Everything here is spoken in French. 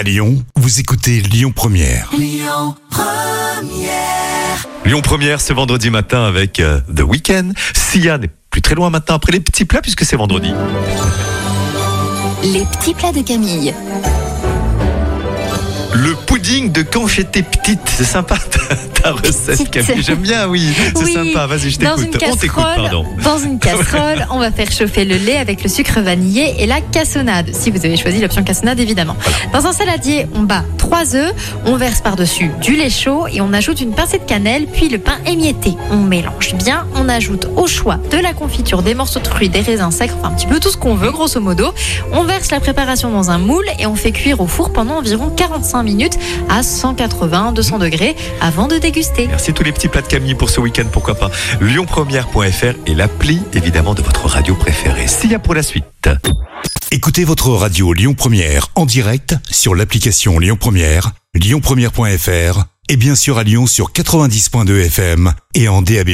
À Lyon, vous écoutez Lyon Première. Lyon Première ce vendredi matin avec euh, The Weeknd. Sia n'est plus très loin maintenant après les petits plats puisque c'est vendredi. Les petits plats de Camille. Le pudding de quand j'étais petite, c'est sympa ta, recette. Camille. J'aime bien, oui, c'est Oui, sympa. Vas-y, je Dans une t'écoute. On t'écoute, casserole, pardon. dans une casserole, on va faire chauffer le lait avec le sucre vanillé et la cassonade. Si vous avez choisi l'option cassonade, évidemment. Dans un saladier, on bat trois œufs, on verse par-dessus du lait chaud et on ajoute une pincée de cannelle, puis le pain émietté. On mélange bien, on ajoute au choix de la confiture, des morceaux de fruits, des raisins secs, enfin un petit peu tout ce qu'on veut, grosso modo. On verse la préparation dans un moule et on fait cuire au four pendant environ 45 minutes à 180-200 degrés avant de déguster. Merci tous les petits plats de Camille pour ce week-end, pourquoi pas. lyonpremière.fr et l'appli évidemment de votre radio préférée. Sia pour la suite. Écoutez votre radio Lyon Première en direct sur l'application Lyon Première, lyonpremière.fr et bien sûr à Lyon sur 90.2 FM et en DAB+.